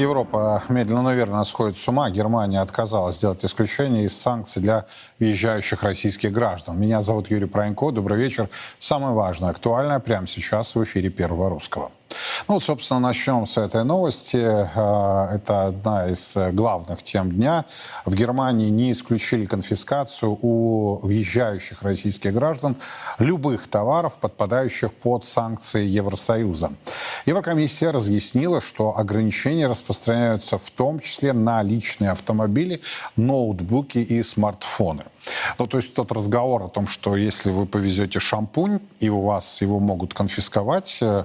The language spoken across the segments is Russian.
Европа медленно, но верно сходит с ума. Германия отказалась сделать исключение из санкций для въезжающих российских граждан. Меня зовут Юрий Пронько. Добрый вечер. Самое важное, актуальное прямо сейчас в эфире Первого Русского. Ну вот, собственно, начнем с этой новости. А, это одна из главных тем дня. В Германии не исключили конфискацию у въезжающих российских граждан любых товаров, подпадающих под санкции Евросоюза. Еврокомиссия разъяснила, что ограничения распространяются в том числе на личные автомобили, ноутбуки и смартфоны. Ну, то есть тот разговор о том, что если вы повезете шампунь, и у вас его могут конфисковать, э,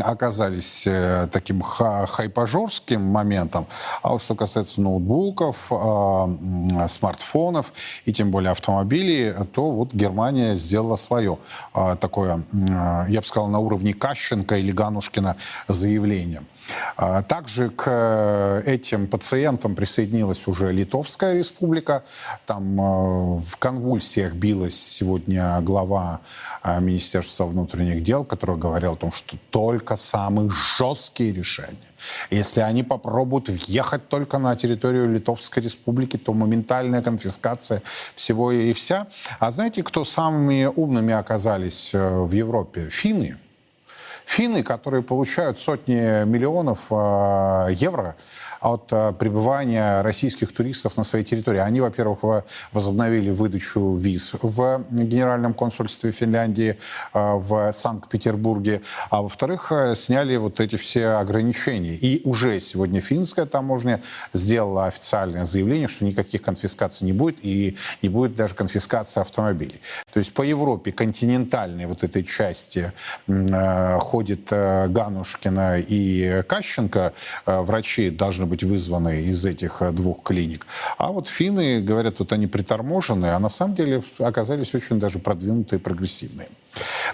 оказались э, таким хайпажорским моментом. А вот что касается ноутбуков, э, смартфонов и тем более автомобилей, то вот Германия сделала свое такое, я бы сказал, на уровне Кащенко или Ганушкина заявление. А, также к э, этим пациентам присоединилась уже Литовская республика. Там э, в конвульсиях билась сегодня глава э, Министерства внутренних дел, который говорил о том, что только самые жесткие решения. Если они попробуют въехать только на территорию Литовской республики, то моментальная конфискация всего и вся. А знаете, кто самыми умными оказались в Европе? Финны. Финны, которые получают сотни миллионов э, евро от э, пребывания российских туристов на своей территории. Они, во-первых, возобновили выдачу виз в Генеральном консульстве Финляндии э, в Санкт-Петербурге, а во-вторых, э, сняли вот эти все ограничения. И уже сегодня финская таможня сделала официальное заявление, что никаких конфискаций не будет, и не будет даже конфискации автомобилей. То есть по Европе континентальной вот этой части ходит Ганушкина и Кащенко. Врачи должны быть вызваны из этих э, двух клиник. А вот финны, говорят, вот они приторможенные, а на самом деле оказались очень даже продвинутые и прогрессивные.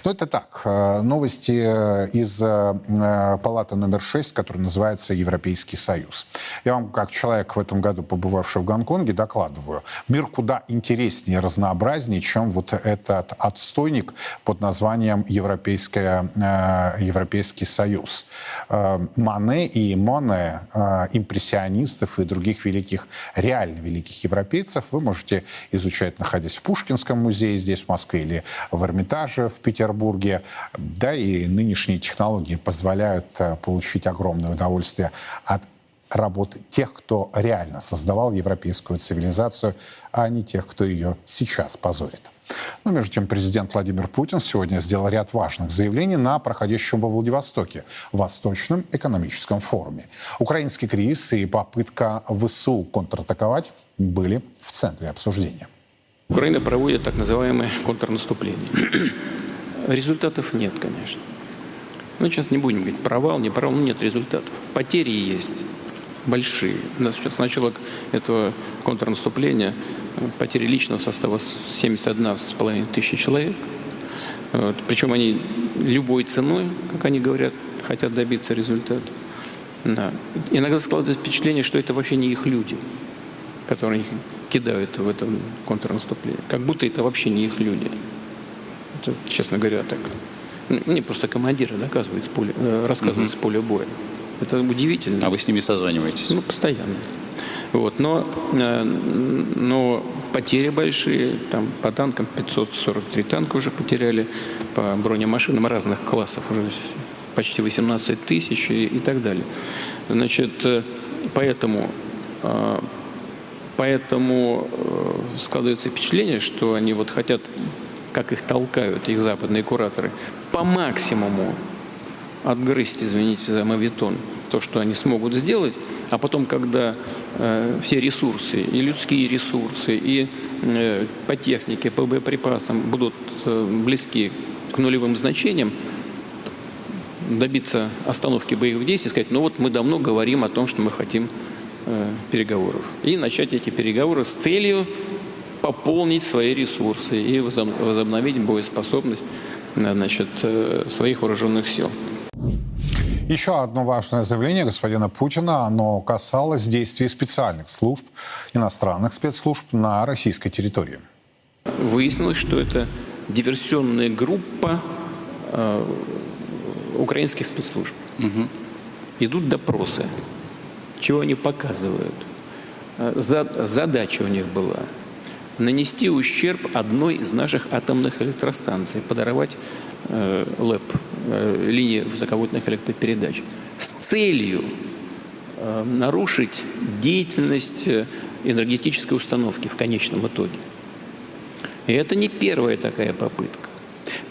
Ну, это так. Э, новости э, из э, палаты номер 6, которая называется Европейский Союз. Я вам, как человек в этом году, побывавший в Гонконге, докладываю. Мир куда интереснее, разнообразнее, чем вот этот отстойник под названием Европейская, Европейский Союз. Мане и Моне, импрессионистов и других великих, реально великих европейцев вы можете изучать, находясь в Пушкинском музее здесь, в Москве, или в Эрмитаже в Петербурге. Да, и нынешние технологии позволяют э, получить огромное удовольствие от работы тех, кто реально создавал европейскую цивилизацию, а не тех, кто ее сейчас позорит. Но между тем президент Владимир Путин сегодня сделал ряд важных заявлений на проходящем во Владивостоке Восточном экономическом форуме. Украинский кризис и попытка ВСУ контратаковать были в центре обсуждения. Украина проводит так называемое контрнаступление. Результатов нет, конечно. Ну, сейчас не будем говорить, провал, не провал, но нет результатов. Потери есть большие. Сейчас с начала этого контрнаступления потери личного состава 71,5 тысячи человек. Вот. Причем они любой ценой, как они говорят, хотят добиться результата. Да. Иногда складывается впечатление, что это вообще не их люди, которые их кидают в этом контрнаступлении. Как будто это вообще не их люди. Это, честно говоря, так. Мне просто командиры доказывают с поля, э, рассказывают угу. с поля боя. Это удивительно. А вы с ними созваниваетесь? Ну, постоянно. Вот, но, э, но потери большие, там по танкам 543 танка уже потеряли, по бронемашинам разных классов уже почти 18 тысяч и, и так далее. Значит, э, поэтому, поэтому складывается впечатление, что они вот хотят как их толкают, их западные кураторы, по максимуму отгрызть, извините за мавитон, то, что они смогут сделать, а потом, когда э, все ресурсы, и людские ресурсы, и э, по технике, по боеприпасам будут э, близки к нулевым значениям, добиться остановки боевых действий, сказать, ну вот мы давно говорим о том, что мы хотим э, переговоров. И начать эти переговоры с целью пополнить свои ресурсы и возобновить боеспособность значит, э, своих вооруженных сил. Еще одно важное заявление господина Путина, оно касалось действий специальных служб, иностранных спецслужб на российской территории. Выяснилось, что это диверсионная группа э, украинских спецслужб. Угу. Идут допросы чего они показывают. Э, задача у них была нанести ущерб одной из наших атомных электростанций, подорвать э, ЛЭП, э, линии высоковольтных электропередач, с целью э, нарушить деятельность э, энергетической установки в конечном итоге. И это не первая такая попытка.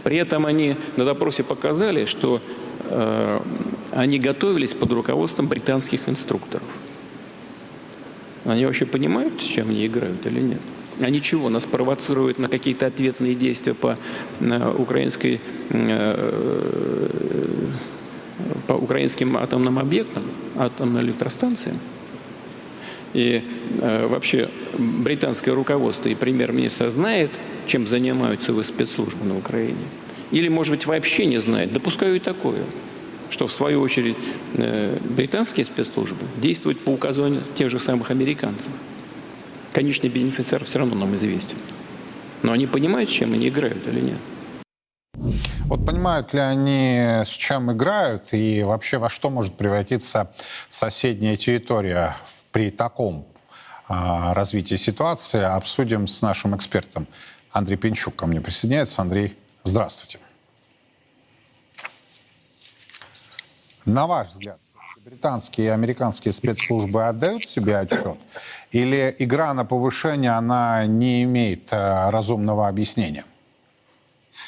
При этом они на допросе показали, что э, они готовились под руководством британских инструкторов. Они вообще понимают, с чем они играют или нет? Они чего? Нас провоцируют на какие-то ответные действия по украинской э, по украинским атомным объектам, атомным электростанциям. И э, вообще британское руководство и премьер-министр знает, чем занимаются вы спецслужбы на Украине? Или, может быть, вообще не знает? Допускаю и такое, что, в свою очередь, э, британские спецслужбы действуют по указанию тех же самых американцев. Конечный бенефициар все равно нам известен. Но они понимают, с чем они играют или нет? Вот понимают ли они, с чем играют, и вообще во что может превратиться соседняя территория при таком а, развитии ситуации, обсудим с нашим экспертом. Андрей Пинчук ко мне присоединяется. Андрей, здравствуйте. На ваш взгляд, британские и американские спецслужбы отдают себе отчет? Или игра на повышение, она не имеет э, разумного объяснения?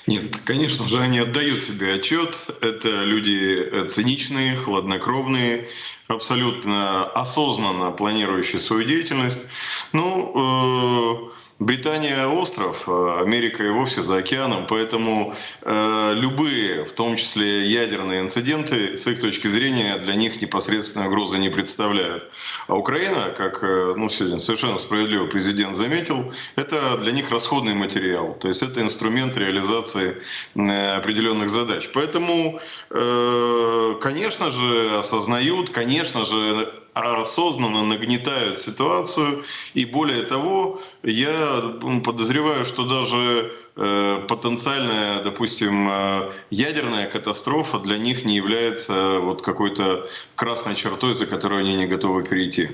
Нет, конечно же, они отдают себе отчет. Это люди э, циничные, хладнокровные, абсолютно осознанно планирующие свою деятельность. Ну, э Британия остров, а Америка и вовсе за океаном, поэтому э, любые, в том числе ядерные инциденты, с их точки зрения, для них непосредственной угрозы не представляют. А Украина, как э, ну, сегодня совершенно справедливо президент заметил, это для них расходный материал, то есть это инструмент реализации определенных задач. Поэтому, э, конечно же, осознают, конечно же, осознанно нагнетают ситуацию. И более того, я подозреваю, что даже э, потенциальная, допустим, э, ядерная катастрофа для них не является вот какой-то красной чертой, за которую они не готовы перейти.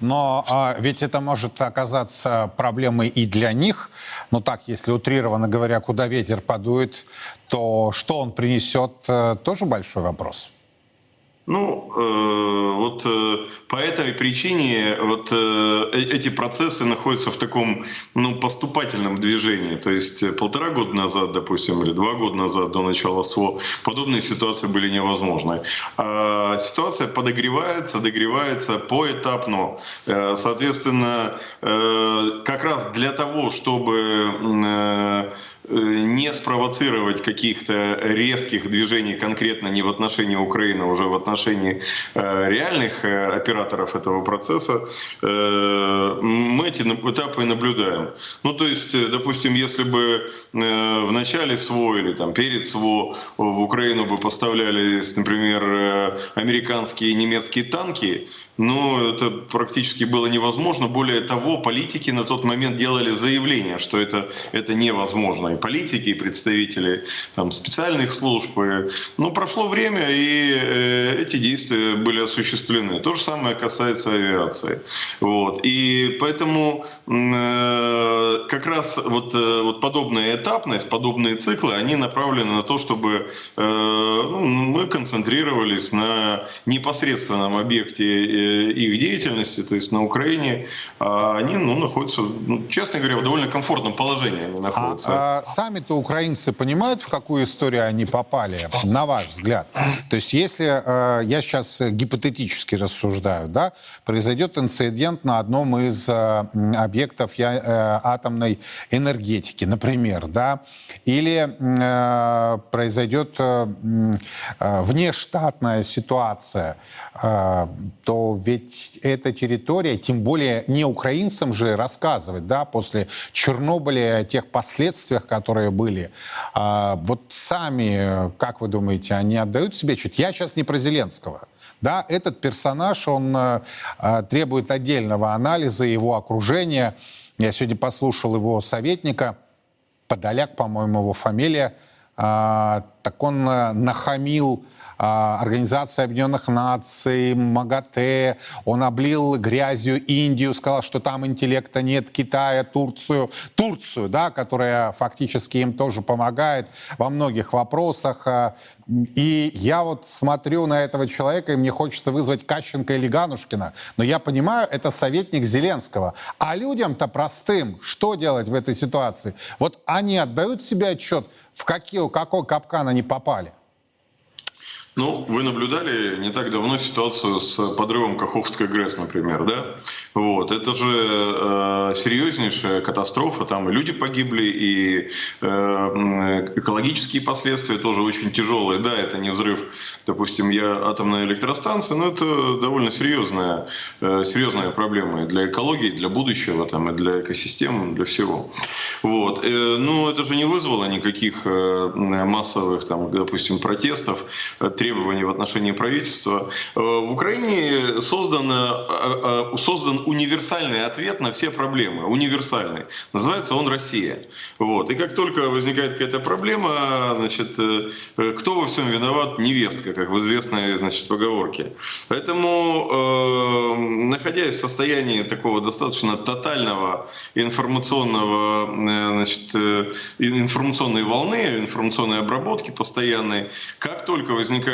Но а, ведь это может оказаться проблемой и для них. Ну так, если утрированно говоря, куда ветер подует, то что он принесет, э, тоже большой вопрос. Ну, э, вот э, по этой причине вот э, э, эти процессы находятся в таком, ну, поступательном движении. То есть э, полтора года назад, допустим, или два года назад до начала СВО подобные ситуации были невозможны. А ситуация подогревается, догревается поэтапно. Э, соответственно, э, как раз для того, чтобы э, не спровоцировать каких-то резких движений конкретно не в отношении Украины, а уже в отношении э, реальных э, операторов этого процесса, мы эти этапы наблюдаем. Ну, то есть, допустим, если бы в начале СВО или там перед СВО в Украину бы поставлялись, например, американские и немецкие танки, ну, это практически было невозможно. Более того, политики на тот момент делали заявление, что это, это невозможно. Политики, и представители там, специальных служб. И, ну, прошло время, и э, эти действия были осуществлены. То же самое касается авиации. Вот. И поэтому э, как раз вот, э, вот подобная этапность, подобные циклы, они направлены на то, чтобы э, ну, мы концентрировались на непосредственном объекте их деятельности, то есть на Украине, а они ну, находятся, ну, честно говоря, в довольно комфортном положении они находятся. А, а сами-то украинцы понимают, в какую историю они попали, на ваш взгляд? То есть если, э, я сейчас гипотетически рассуждаю, да, произойдет инцидент на одном из э, объектов э, атомной энергетики, например, да, или э, произойдет э, э, внештатная ситуация, э, то ведь эта территория, тем более не украинцам же рассказывать, да, после Чернобыля, о тех последствиях, которые были. А, вот сами, как вы думаете, они отдают себе чуть? Я сейчас не про Зеленского. Да, этот персонаж, он а, требует отдельного анализа, его окружения. Я сегодня послушал его советника, Подоляк, по-моему, его фамилия, а, так он э, нахамил а, Организации Объединенных Наций, МАГАТЭ, он облил грязью Индию, сказал, что там интеллекта нет, Китая, Турцию, Турцию, да, которая фактически им тоже помогает во многих вопросах. А, и я вот смотрю на этого человека, и мне хочется вызвать Кащенко или Ганушкина. Но я понимаю, это советник Зеленского. А людям-то простым, что делать в этой ситуации? Вот они отдают себе отчет, в какие, какой капкан они попали? Ну, вы наблюдали не так давно ситуацию с подрывом Каховской ГРЭС, например, да? Вот, это же э, серьезнейшая катастрофа, там и люди погибли, и э, экологические последствия тоже очень тяжелые. Да, это не взрыв, допустим, я атомной электростанции, но это довольно серьезная, э, серьезная проблема и для экологии, и для будущего, там, и для экосистем, для всего. Вот. Э, ну, это же не вызвало никаких э, массовых, там, допустим, протестов, требований в отношении правительства. Э, в Украине создан, создан универсальный ответ на все проблемы. Универсальный. Называется он «Россия». Вот. И как только возникает какая-то проблема, значит, кто во всем виноват? Невестка, как в известной значит, поговорке. Поэтому, находясь в состоянии такого достаточно тотального информационного Э, значит, э, информационной волны, информационной обработки постоянной. Как только возникает,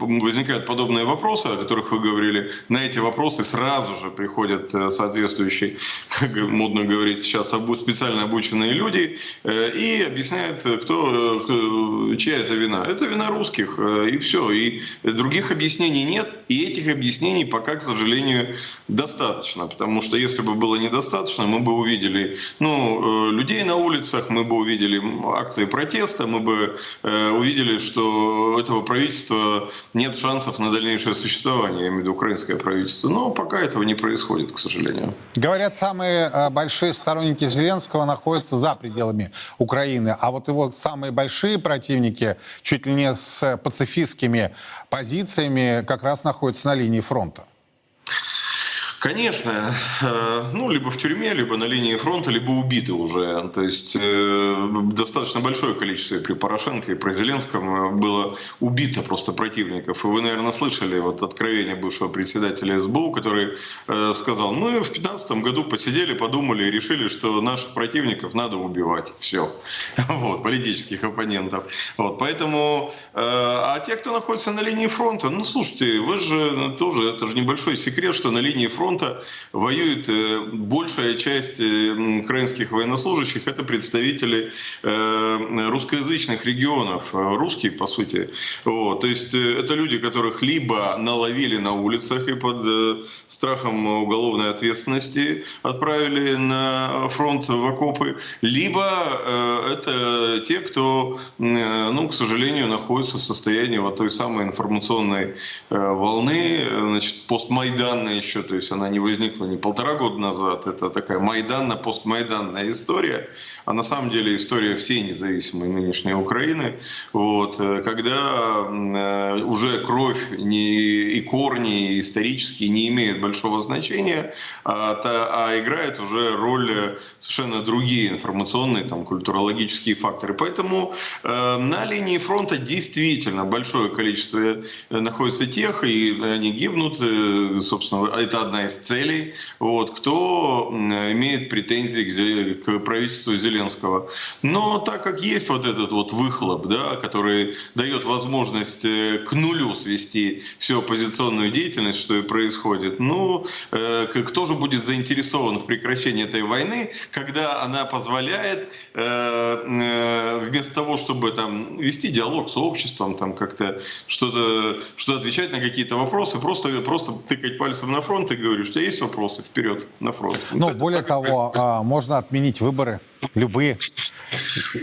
возникают подобные вопросы, о которых вы говорили, на эти вопросы сразу же приходят э, соответствующие, как модно говорить сейчас, специально обученные люди и объясняют, кто, чья это вина. Это вина русских, и все. И других объяснений нет, и этих объяснений пока, к сожалению, достаточно. Потому что если бы было недостаточно, мы бы увидели ну, людей, на улицах, мы бы увидели акции протеста, мы бы э, увидели, что этого правительства нет шансов на дальнейшее существование, я имею в виду украинское правительство. Но пока этого не происходит, к сожалению. Говорят, самые э, большие сторонники Зеленского находятся за пределами Украины, а вот его самые большие противники, чуть ли не с пацифистскими позициями, как раз находятся на линии фронта. Конечно, э, ну, либо в тюрьме, либо на линии фронта, либо убиты уже. То есть э, достаточно большое количество при Порошенко, и при Зеленском было убито просто противников. И вы, наверное, слышали вот откровение бывшего председателя СБУ, который э, сказал, мы в 2015 году посидели, подумали и решили, что наших противников надо убивать. Все. Вот, политических оппонентов. Вот, поэтому, а те, кто находится на линии фронта, ну, слушайте, вы же тоже, это же небольшой секрет, что на линии фронта фронта воюет э, большая часть э, украинских военнослужащих, это представители э, русскоязычных регионов, русские, по сути. Вот. То есть это люди, которых либо наловили на улицах и под страхом уголовной ответственности отправили на фронт в окопы, либо это те, кто, ну, к сожалению, находится в состоянии вот той самой информационной волны, значит, постмайданной еще, то есть она не возникла не полтора года назад, это такая майданно-постмайданная история, а на самом деле история всей независимой нынешней Украины, вот, э, когда э, уже кровь не, и корни исторические не имеют большого значения, а, а играет уже роль совершенно другие информационные, там, культурологические факторы. Поэтому э, на линии фронта действительно большое количество находится тех, и они гибнут, собственно, это одна из целей, вот, кто имеет претензии к, к правительству Зеленского. Но так как есть вот этот вот выхлоп, да, который дает возможность э, к нулю свести всю оппозиционную деятельность, что и происходит, ну, э, кто же будет заинтересован в прекращении этой войны, когда она позволяет э, э, вместо того, чтобы там вести диалог с обществом, там как-то что-то что отвечать на какие-то вопросы, просто, просто тыкать пальцем на фронт и говорить, что есть вопросы, вперед, на фронт. Ну, Это более того, а, можно отменить выборы, любые,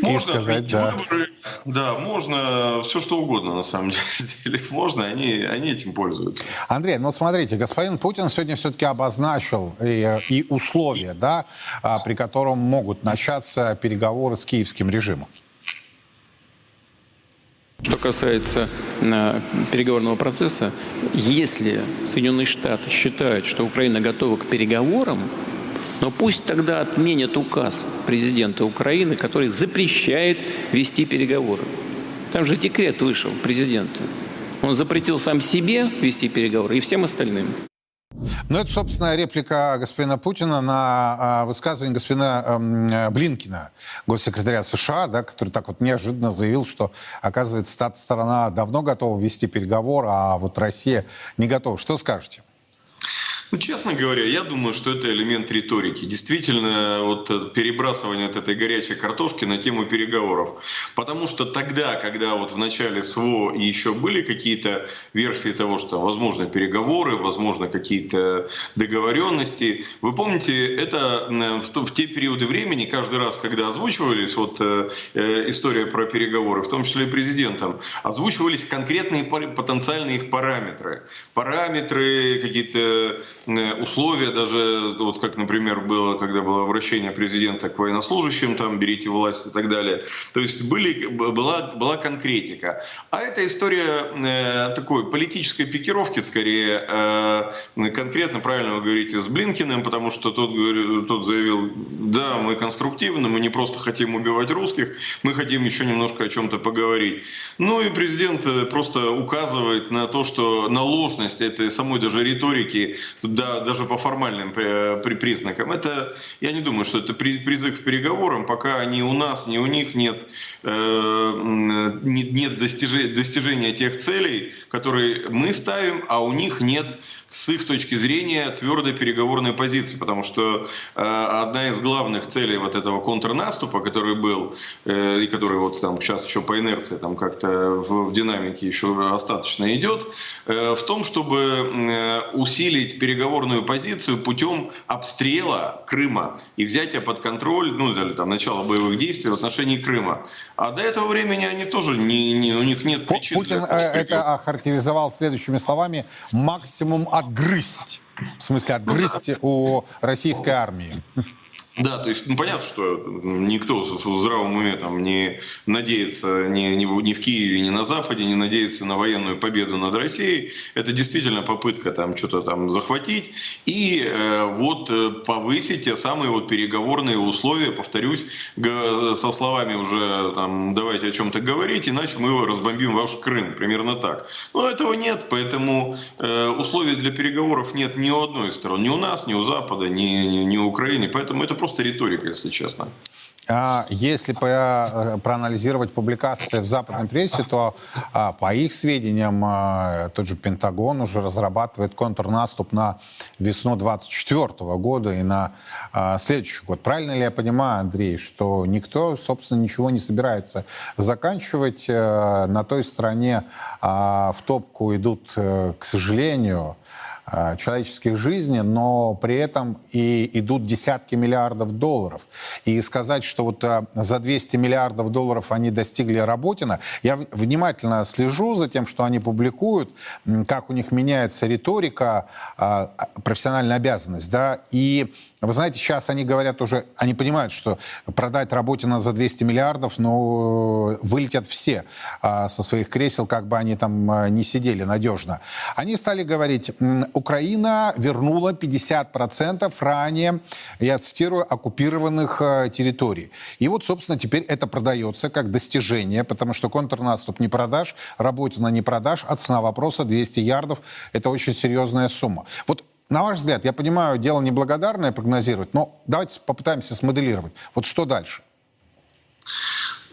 можно сказать, да. Выборы, да, можно все что угодно, на самом деле. Можно, они, они этим пользуются. Андрей, ну смотрите, господин Путин сегодня все-таки обозначил и, и условия, да, а, при котором могут начаться переговоры с киевским режимом. Что касается э, переговорного процесса, если Соединенные Штаты считают, что Украина готова к переговорам, но пусть тогда отменят указ президента Украины, который запрещает вести переговоры. Там же декрет вышел президента. Он запретил сам себе вести переговоры и всем остальным. Ну, это, собственно, реплика господина Путина на а, высказывание господина эм, Блинкина, госсекретаря США, да, который так вот неожиданно заявил, что, оказывается, та сторона давно готова вести переговоры, а вот Россия не готова. Что скажете? Ну, честно говоря, я думаю, что это элемент риторики. Действительно, вот перебрасывание от этой горячей картошки на тему переговоров. Потому что тогда, когда вот в начале СВО еще были какие-то версии того, что возможно переговоры, возможно какие-то договоренности, вы помните, это в, в те периоды времени, каждый раз, когда озвучивались вот э, э история про переговоры, в том числе и президентом, озвучивались конкретные потенциальные их параметры. Параметры, какие-то Э, условия, даже вот как, например, было, когда было обращение президента к военнослужащим, там, берите власть и так далее. То есть были, была, была конкретика. А эта история э, такой политической пикировки, скорее, э, конкретно, правильно вы говорите, с Блинкиным, потому что тот, тот заявил, да, мы конструктивны, мы не просто хотим убивать русских, мы хотим еще немножко о чем-то поговорить. Ну и президент э, просто указывает на то, что на ложность этой самой даже риторики да, даже по формальным э, при, признакам. Это, я не думаю, что это призыв к переговорам, пока ни у нас, ни у них нет, э, нет достижения, достижения тех целей, которые мы ставим, а у них нет с их точки зрения твердой переговорной позиции, потому что э, одна из главных целей вот этого контрнаступа, который был э, и который вот там сейчас еще по инерции там как-то в, в динамике еще остаточно идет, э, в том, чтобы э, усилить переговорную позицию путем обстрела Крыма и взятия под контроль, ну или там начала боевых действий в отношении Крыма. А до этого времени они тоже не, не у них нет причин. Путин э, это охарактеризовал следующими словами: максимум от отгрызть, в смысле отгрызть у российской армии. Да, то есть ну, понятно, что никто в здравом уме там не надеется ни, ни, ни в Киеве, ни на Западе, не надеется на военную победу над Россией. Это действительно попытка там что-то там захватить и э, вот э, повысить те самые вот переговорные условия, повторюсь, со словами уже там давайте о чем-то говорить, иначе мы его разбомбим ваш Крым, примерно так. Но этого нет, поэтому э, условий для переговоров нет ни у одной стороны, ни у нас, ни у Запада, ни, ни, ни у Украины, поэтому это просто риторика, если честно. А если э, проанализировать публикации в западной прессе, то а, по их сведениям а, тот же Пентагон уже разрабатывает контрнаступ на весну 2024 года и на а, следующий год. Правильно ли я понимаю, Андрей, что никто, собственно, ничего не собирается заканчивать? А, на той стороне в топку идут, а, к сожалению, Э, человеческих жизней, но при этом и идут десятки миллиардов долларов. И сказать, что вот э, за 200 миллиардов долларов они достигли Работина, я внимательно слежу за тем, что они публикуют, как у них меняется риторика, э, профессиональная обязанность, да, и вы знаете, сейчас они говорят уже, они понимают, что продать Работина за 200 миллиардов, но вылетят все а, со своих кресел, как бы они там а, не сидели надежно. Они стали говорить, Украина вернула 50% ранее, я цитирую, оккупированных а, территорий. И вот, собственно, теперь это продается как достижение, потому что контрнаступ не продашь, Работина не продашь, от цена вопроса 200 ярдов – это очень серьезная сумма. Вот на ваш взгляд, я понимаю, дело неблагодарное прогнозировать, но давайте попытаемся смоделировать. Вот что дальше?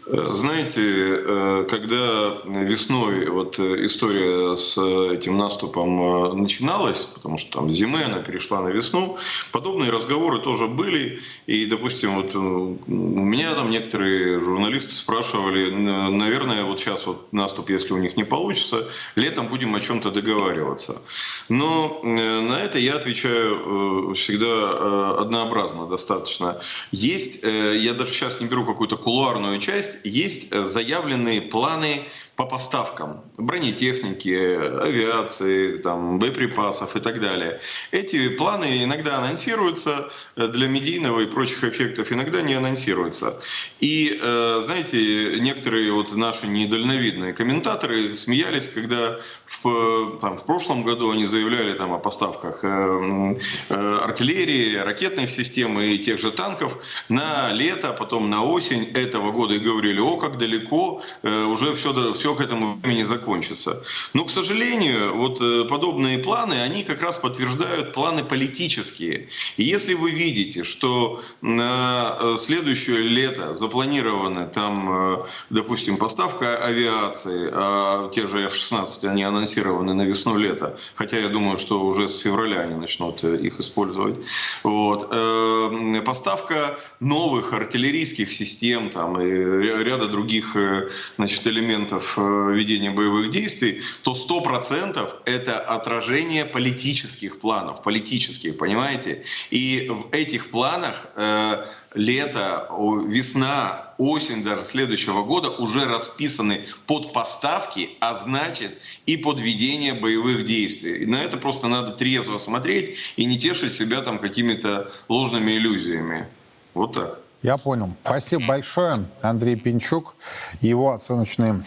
Знаете, э, когда весной вот э, история с этим наступом э, начиналась, потому что там зимы она перешла на весну, подобные разговоры тоже были. И, допустим, вот у меня там некоторые журналисты спрашивали, наверное, вот сейчас вот наступ, если у них не получится, летом будем о чем-то договариваться. Но на это я отвечаю всегда однообразно достаточно. Есть, я даже сейчас не беру какую-то кулуарную часть, есть, есть заявленные планы по по поставкам бронетехники, авиации, там, боеприпасов и так далее. Эти планы иногда анонсируются для медийного и прочих эффектов, иногда не анонсируются. И, э, знаете, некоторые вот наши недальновидные комментаторы смеялись, когда в, там, в прошлом году они заявляли там, о поставках э, э, артиллерии, ракетных систем и тех же танков на лето, потом на осень этого года и говорили, о, как далеко, э, уже все, все к этому времени закончится. Но, к сожалению, вот э, подобные планы, они как раз подтверждают планы политические. И если вы видите, что на э, следующее лето запланированы там, э, допустим, поставка авиации, а те же F-16, они анонсированы на весну-лето, хотя я думаю, что уже с февраля они начнут их использовать. Вот. Поставка новых артиллерийских систем там, и ряда других значит, элементов ведения боевых действий, то 100% это отражение политических планов, политических, понимаете? И в этих планах э, лето, весна, осень даже следующего года уже расписаны под поставки, а значит и под ведение боевых действий. И на это просто надо трезво смотреть и не тешить себя там какими-то ложными иллюзиями. Вот так. Я понял. Спасибо большое, Андрей Пинчук. Его оценочные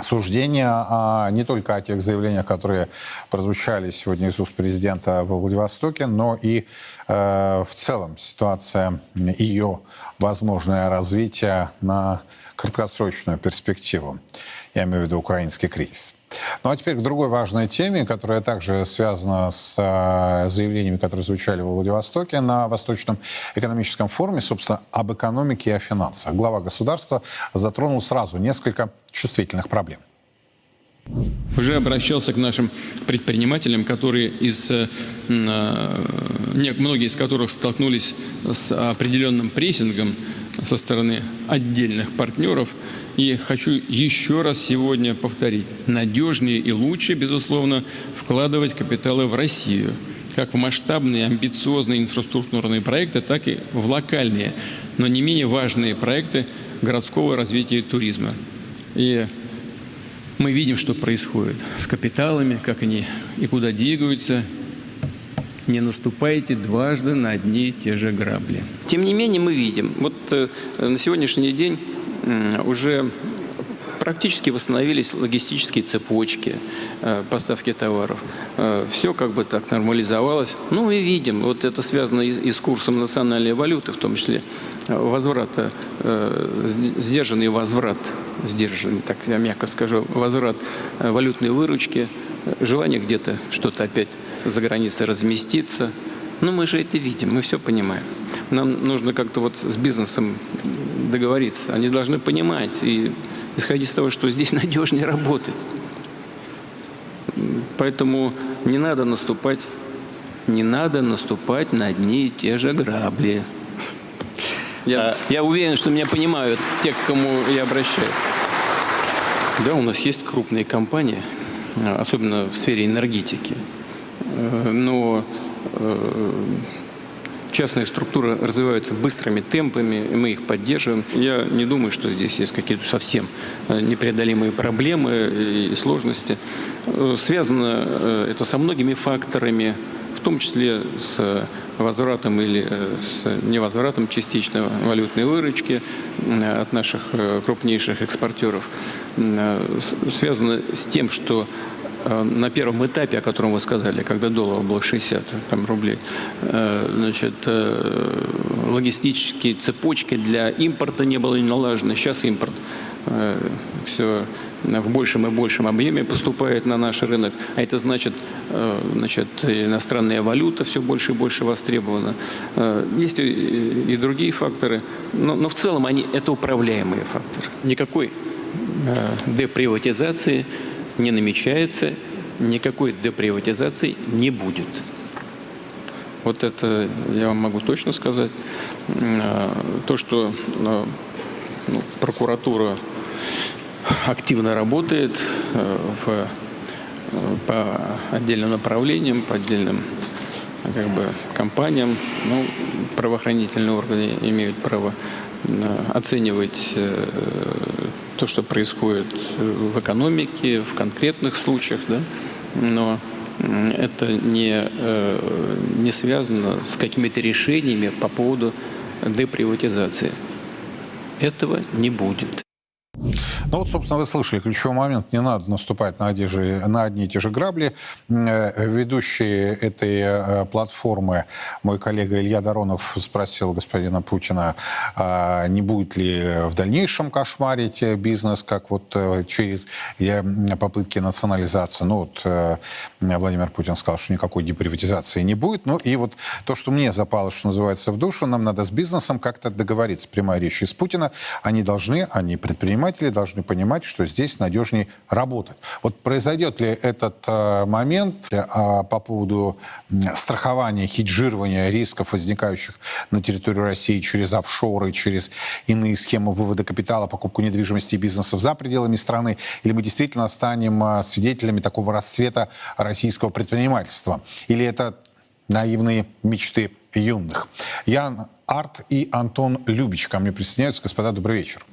суждения а, не только о тех заявлениях, которые прозвучали сегодня из уст президента в Владивостоке, но и э, в целом ситуация ее возможное развитие на краткосрочную перспективу. Я имею в виду украинский кризис. Ну а теперь к другой важной теме, которая также связана с э, заявлениями, которые звучали во Владивостоке на Восточном экономическом форуме, собственно, об экономике и о финансах. Глава государства затронул сразу несколько чувствительных проблем. Уже обращался к нашим предпринимателям, которые из, э, многие из которых столкнулись с определенным прессингом со стороны отдельных партнеров – и хочу еще раз сегодня повторить. Надежнее и лучше, безусловно, вкладывать капиталы в Россию. Как в масштабные, амбициозные инфраструктурные проекты, так и в локальные, но не менее важные проекты городского развития и туризма. И мы видим, что происходит с капиталами, как они и куда двигаются. Не наступайте дважды на одни и те же грабли. Тем не менее, мы видим, вот э, на сегодняшний день уже практически восстановились логистические цепочки э, поставки товаров. Э, Все как бы так нормализовалось. Ну и видим, вот это связано и с курсом национальной валюты, в том числе э, возврата, сдержанный возврат, сдержанный, так я мягко скажу, возврат валютной выручки, желание где-то что-то опять за границей разместиться. Ну мы же это видим, мы все понимаем. Нам нужно как-то вот с бизнесом договориться. Они должны понимать и исходить из того, что здесь надежнее работать. Поэтому не надо наступать, не надо наступать на одни и те же грабли. Я, а... я уверен, что меня понимают те, к кому я обращаюсь. Да, у нас есть крупные компании, особенно в сфере энергетики. Э, но э, частные структуры развиваются быстрыми темпами, и мы их поддерживаем. Я не думаю, что здесь есть какие-то совсем э, непреодолимые проблемы и сложности. Э, связано э, это со многими факторами, в том числе с возвратом или с невозвратом частично валютной выручки от наших крупнейших экспортеров. Связано с тем, что на первом этапе, о котором вы сказали, когда доллар был 60 там, рублей, э, значит, э, логистические цепочки для импорта не было налажены. Сейчас импорт все в большем и большем объеме поступает на наш рынок, а это значит, значит иностранная валюта все больше и больше востребована. Есть и другие факторы, но, но в целом они это управляемые факторы. Никакой деприватизации не намечается, никакой деприватизации не будет. Вот это я вам могу точно сказать. А, то, что а, ну, прокуратура активно работает а, в, по отдельным направлениям, по отдельным как бы, компаниям, ну, правоохранительные органы имеют право оценивать то, что происходит в экономике, в конкретных случаях, да, но это не, э, не связано с какими-то решениями по поводу деприватизации. Этого не будет. Ну вот, собственно, вы слышали ключевой момент. Не надо наступать на, одни, на одни и те же грабли. Э, ведущий этой э, платформы, мой коллега Илья Доронов спросил господина Путина, а не будет ли в дальнейшем кошмарить бизнес, как вот э, через попытки национализации. Ну вот Владимир Путин сказал, что никакой деприватизации не будет. Ну и вот то, что мне запало, что называется, в душу, нам надо с бизнесом как-то договориться. Прямая речь из Путина. Они должны, они предприниматели, должны понимать, что здесь надежнее работать. Вот произойдет ли этот э, момент э, по поводу страхования, хеджирования рисков, возникающих на территории России через офшоры, через иные схемы вывода капитала, покупку недвижимости и бизнесов за пределами страны, или мы действительно станем э, свидетелями такого расцвета российского предпринимательства? Или это наивные мечты юных? Ян Арт и Антон Любич ко мне присоединяются. Господа, добрый вечер.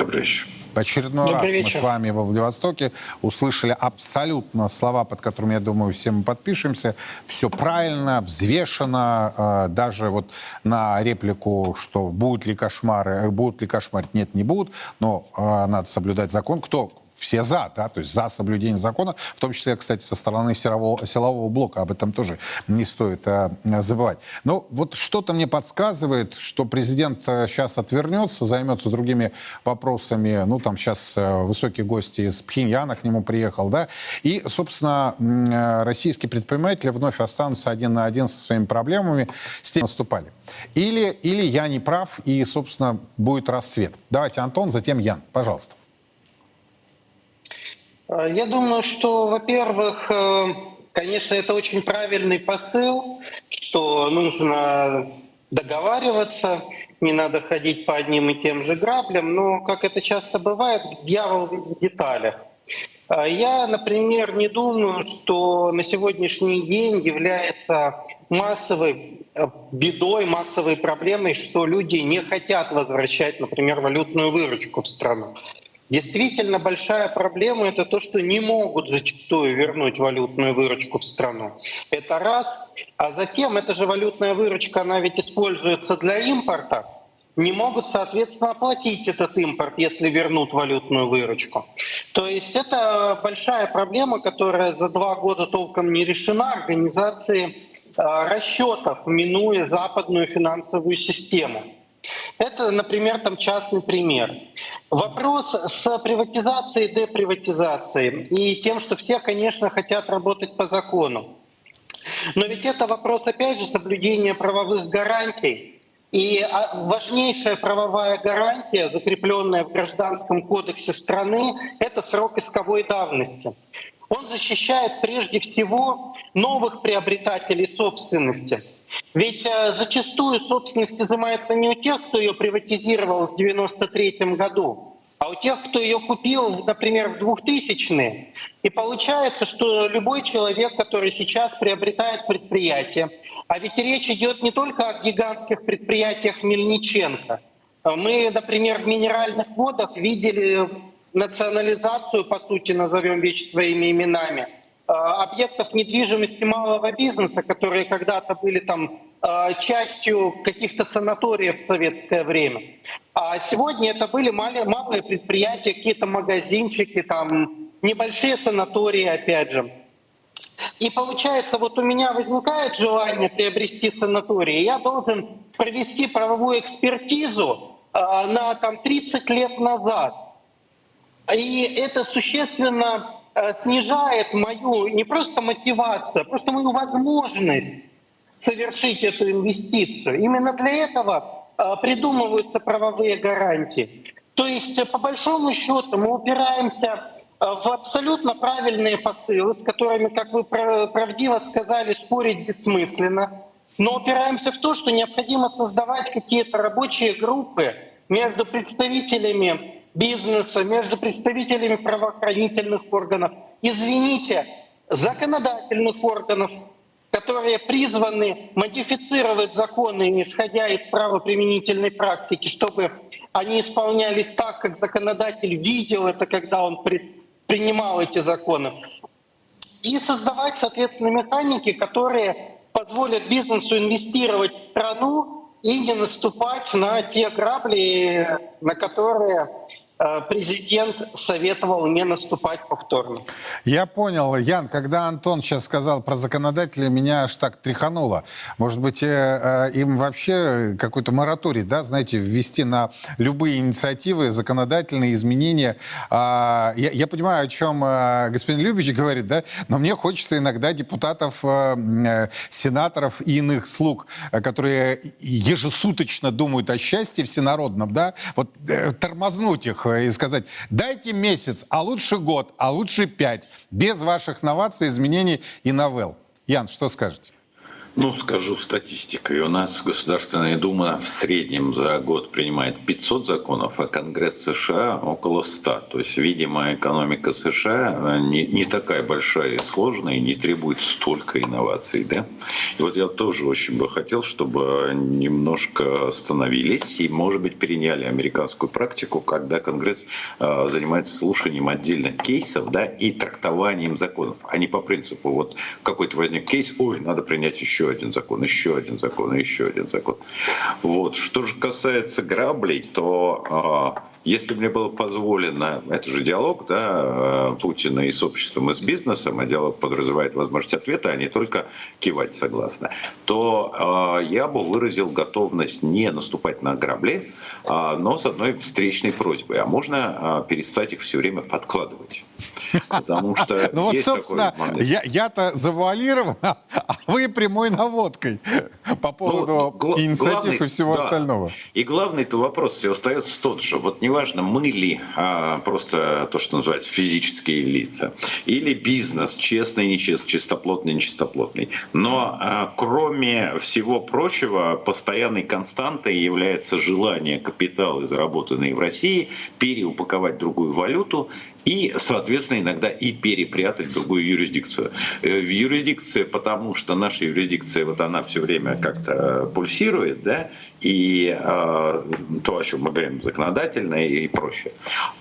Добрый вечер. В очередной Добрый раз вечер. мы с вами во Владивостоке услышали абсолютно слова, под которыми, я думаю, все мы подпишемся. Все правильно, взвешено. Э, даже вот на реплику, что будут ли кошмары, будут ли кошмарить, нет, не будут. Но э, надо соблюдать закон. Кто все за, да, то есть за соблюдение закона, в том числе, кстати, со стороны силового, силового блока, об этом тоже не стоит а, забывать. Но вот что-то мне подсказывает, что президент сейчас э, отвернется, займется другими вопросами, ну, там сейчас э, высокие гости из Пхеньяна к нему приехал, да, и, собственно, российские предприниматели вновь останутся один на один со своими проблемами, с тем наступали. Или, или я не прав, и, собственно, будет расцвет. Давайте, Антон, затем Ян, пожалуйста. Э, я думаю, что, во-первых, э, конечно, это очень правильный посыл, что нужно договариваться, не надо ходить по одним и тем же граблям, но, как это часто бывает, дьявол в деталях. Э, я, например, не думаю, что на сегодняшний день является массовой бедой, массовой проблемой, что люди не хотят возвращать, например, валютную выручку в страну. Действительно большая проблема — это то, что не могут зачастую вернуть валютную выручку в страну. Это раз. А затем эта же валютная выручка, она ведь используется для импорта, не могут, соответственно, оплатить этот импорт, если вернут валютную выручку. То есть это большая проблема, которая за два года толком не решена организации а, расчетов, минуя западную финансовую систему. Это, например, там частный пример. Вопрос с приватизацией и деприватизацией и тем, что все, конечно, хотят работать по закону. Но ведь это вопрос, опять же, соблюдения правовых гарантий. И а, важнейшая правовая гарантия, закрепленная в Гражданском кодексе страны, это срок исковой давности. Он защищает прежде всего новых приобретателей собственности — ведь э, зачастую собственность изымается не у тех, кто ее приватизировал в 93 году, а у тех, кто ее купил, например, в 2000-е. И получается, что любой человек, который сейчас приобретает предприятие, а ведь речь идет не только о гигантских предприятиях Мельниченко. Мы, например, в минеральных водах видели национализацию, по сути, назовем вещи своими именами – объектов недвижимости малого бизнеса, которые когда-то были там э, частью каких-то санаториев в советское время. А сегодня это были малые, малые предприятия, какие-то магазинчики, там небольшие санатории, опять же. И получается, вот у меня возникает желание приобрести санаторий, я должен провести правовую экспертизу э, на там, 30 лет назад. И это существенно Э, снижает мою не просто мотивацию, а просто мою возможность совершить эту инвестицию. Именно для этого э, придумываются правовые гарантии. То есть, э, по большому счету, мы упираемся в абсолютно правильные посылы, с которыми, как вы правдиво сказали, спорить бессмысленно, но упираемся в то, что необходимо создавать какие-то рабочие группы между представителями бизнеса, между представителями правоохранительных органов, извините, законодательных органов, которые призваны модифицировать законы, исходя из правоприменительной практики, чтобы они исполнялись так, как законодатель видел это, когда он при, принимал эти законы. И создавать, соответственно, механики, которые позволят бизнесу инвестировать в страну и не наступать на те грабли, на которые президент советовал не наступать повторно. Я понял. Ян, когда Антон сейчас сказал про законодателя, меня аж так тряхануло. Может быть, э, э, им вообще какой-то мораторий, да, знаете, ввести на любые инициативы, законодательные изменения. А, я, я понимаю, о чем господин Любич говорит, да, но мне хочется иногда депутатов, сенаторов и иных слуг, которые ежесуточно думают о счастье всенародном, да, вот тормознуть их, и сказать, дайте месяц, а лучше год, а лучше пять, без ваших новаций, изменений и новелл. Ян, что скажете? Ну, скажу статистикой. У нас Государственная Дума в среднем за год принимает 500 законов, а Конгресс США около 100. То есть, видимо, экономика США не, не такая большая и сложная, и не требует столько инноваций. Да? И вот я тоже очень бы хотел, чтобы немножко остановились и, может быть, переняли американскую практику, когда Конгресс э, занимается слушанием отдельных кейсов да, и трактованием законов, а не по принципу, вот какой-то возник кейс, ой, надо принять еще один закон, еще один закон, еще один закон. Вот. Что же касается граблей, то а, если мне было позволено, это же диалог да, Путина и с обществом, и с бизнесом, а диалог подразумевает возможность ответа, а не только кивать согласно, то э, я бы выразил готовность не наступать на грабли, э, но с одной встречной просьбой. А можно э, перестать их все время подкладывать? Потому что Ну вот, собственно, я-то завуалирован, а вы прямой наводкой по ну, поводу инициатив и всего остального. И главный-то вопрос все остается тот же. Вот не неважно, мы ли а, просто то, что называется физические лица, или бизнес, честный, нечестный, чистоплотный, нечистоплотный. Но а, кроме всего прочего, постоянной константой является желание капиталы, заработанные в России, переупаковать другую валюту и, соответственно, иногда и перепрятать в другую юрисдикцию. Э, в юрисдикции, потому что наша юрисдикция, вот она все время как-то пульсирует, да, и э, то, о чем мы говорим, законодательное и прочее.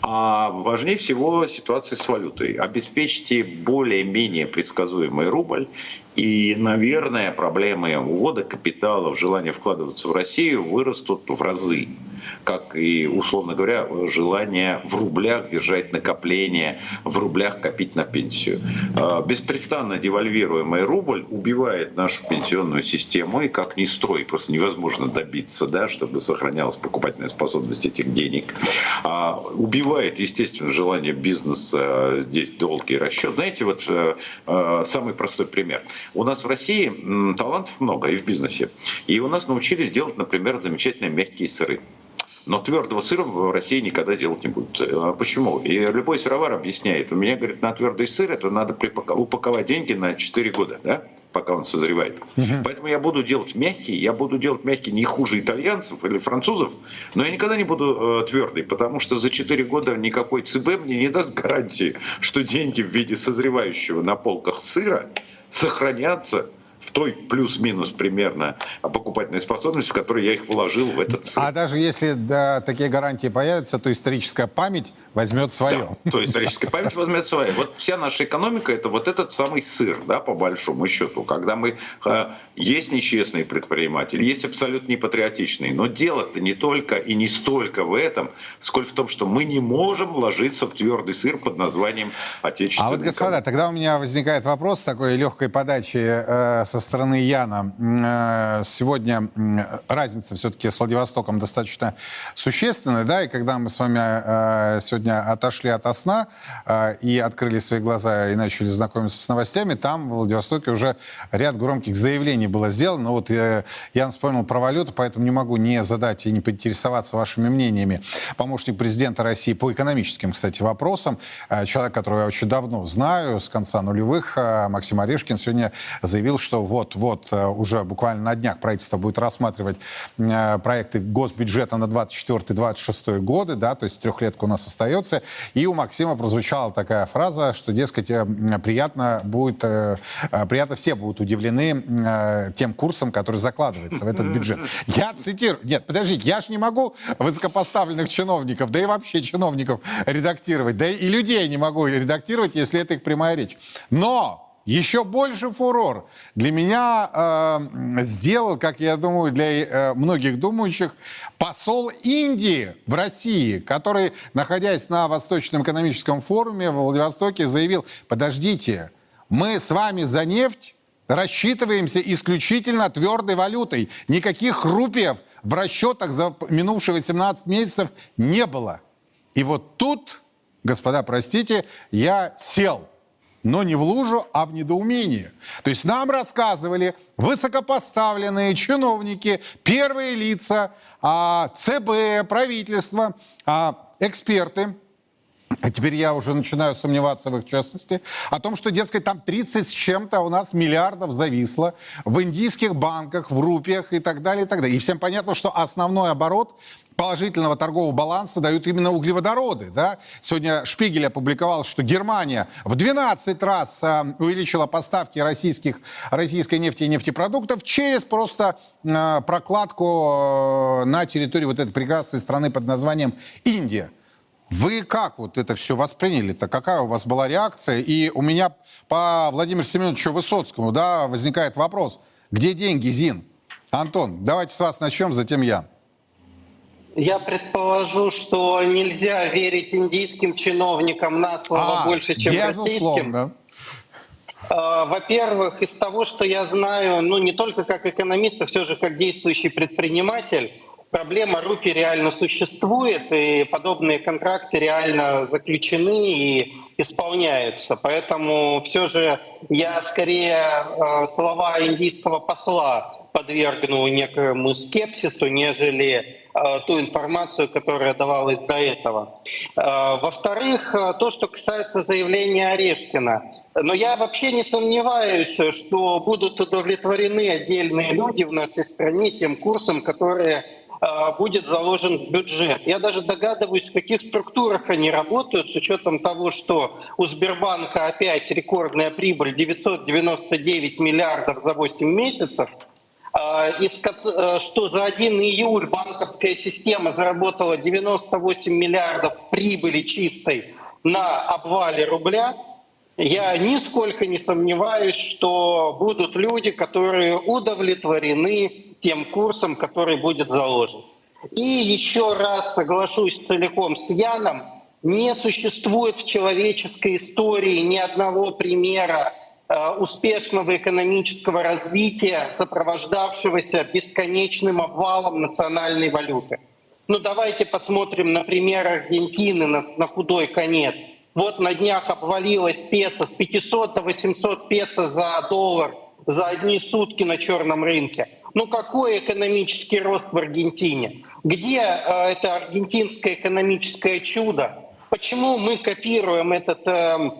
А важнее всего ситуация с валютой. Обеспечьте более-менее предсказуемый рубль, и, наверное, проблемы увода капиталов, желание вкладываться в Россию вырастут в разы как и, условно говоря, желание в рублях держать накопление, в рублях копить на пенсию. А, беспрестанно девальвируемый рубль убивает нашу пенсионную систему, и как ни строй, просто невозможно добиться, да, чтобы сохранялась покупательная способность этих денег. А, убивает, естественно, желание бизнеса здесь долгий расчет. Знаете, вот э, э, самый простой пример. У нас в России талантов много и в бизнесе. И у нас научились делать, например, замечательные мягкие сыры. Но твердого сыра в России никогда делать не будут. А почему? И любой сыровар объясняет. У меня, говорит, на твердый сыр это надо упаковать деньги на 4 года, да? пока он созревает. Угу. Поэтому я буду делать мягкий, я буду делать мягкий не хуже итальянцев или французов, но я никогда не буду э, твердый, потому что за 4 года никакой ЦБ мне не даст гарантии, что деньги в виде созревающего на полках сыра сохранятся в той плюс-минус примерно покупательной способности, в которой я их вложил в этот сыр. А даже если да, такие гарантии появятся, то историческая память возьмет свое. Да, то историческая память возьмет свое. Вот вся наша экономика это вот этот самый сыр, да, по большому счету, когда мы э, есть нечестные предприниматели, есть абсолютно непатриотичные, но дело-то не только и не столько в этом, сколько в том, что мы не можем вложиться в твердый сыр под названием отечественный. А вот, господа, тогда у меня возникает вопрос такой легкой подачи э, со стороны Яна. Э, сегодня разница все-таки с Владивостоком достаточно существенная, да, и когда мы с вами э, сегодня отошли от сна э, и открыли свои глаза и начали знакомиться с новостями, там в Владивостоке уже ряд громких заявлений было сделано. Но вот я, Ян вспомнил про валюту, поэтому не могу не задать и не поинтересоваться вашими мнениями. Помощник президента России по экономическим, кстати, вопросам, человек, которого я очень давно знаю, с конца нулевых, Максим Орешкин, сегодня заявил, что вот-вот э, уже буквально на днях правительство будет рассматривать э, проекты госбюджета на 24-26 годы, да, то есть трехлетка у нас остается. И у Максима прозвучала такая фраза, что, дескать, э, приятно будет, приятно все будут удивлены тем курсом, который закладывается в этот бюджет. Я цитирую. Нет, подождите, я же не могу высокопоставленных чиновников, да и вообще чиновников редактировать, да и людей не могу редактировать, если это их прямая речь. Но еще больше фурор для меня э, сделал, как я думаю, для э, многих думающих, посол Индии в России, который, находясь на Восточном экономическом форуме в Владивостоке, заявил, подождите, мы с вами за нефть рассчитываемся исключительно твердой валютой. Никаких рупиев в расчетах за минувшие 18 месяцев не было. И вот тут, господа, простите, я сел но не в лужу, а в недоумении. То есть нам рассказывали высокопоставленные чиновники, первые лица, а, ЦБ, правительство, а, эксперты, а теперь я уже начинаю сомневаться в их честности, о том, что, дескать, там 30 с чем-то у нас миллиардов зависло в индийских банках, в рупиях и так далее, и так далее. И всем понятно, что основной оборот положительного торгового баланса дают именно углеводороды. Да? Сегодня Шпигель опубликовал, что Германия в 12 раз э, увеличила поставки российских, российской нефти и нефтепродуктов через просто э, прокладку э, на территории вот этой прекрасной страны под названием Индия. Вы как вот это все восприняли-то? Какая у вас была реакция? И у меня по Владимиру Семеновичу Высоцкому да, возникает вопрос. Где деньги, Зин? Антон, давайте с вас начнем, затем я. Я предположу, что нельзя верить индийским чиновникам на слово а, больше, чем российским. А, во-первых, из того, что я знаю, ну не только как экономист, а все же как действующий предприниматель, проблема рупий реально существует, и подобные контракты реально заключены и исполняются. Поэтому все же я скорее а, слова индийского посла подвергну некому скепсису, нежели ту информацию, которая давалась до этого. Э, во-вторых, э, то, что касается заявления Орешкина. Но я вообще не сомневаюсь, что будут удовлетворены отдельные люди в нашей стране тем курсом, который будет заложен в бюджет. Я даже догадываюсь, в каких структурах они работают, с учетом того, что у Сбербанка опять рекордная прибыль 999 миллиардов за 8 месяцев – а, э, что за 1 июль банковская система заработала 98 миллиардов прибыли чистой на обвале рубля, я нисколько не сомневаюсь, что будут люди, которые удовлетворены тем курсом, который будет заложен. И еще раз соглашусь целиком с Яном, не существует в человеческой истории ни одного примера успешного экономического развития, сопровождавшегося бесконечным обвалом национальной валюты. Ну давайте посмотрим на пример Аргентины на, на худой конец. Вот на днях обвалилась песо с 500 до 800 песо за доллар за одни сутки на черном рынке. Ну какой экономический рост в Аргентине? Где э, это аргентинское экономическое чудо? Почему мы копируем этот э,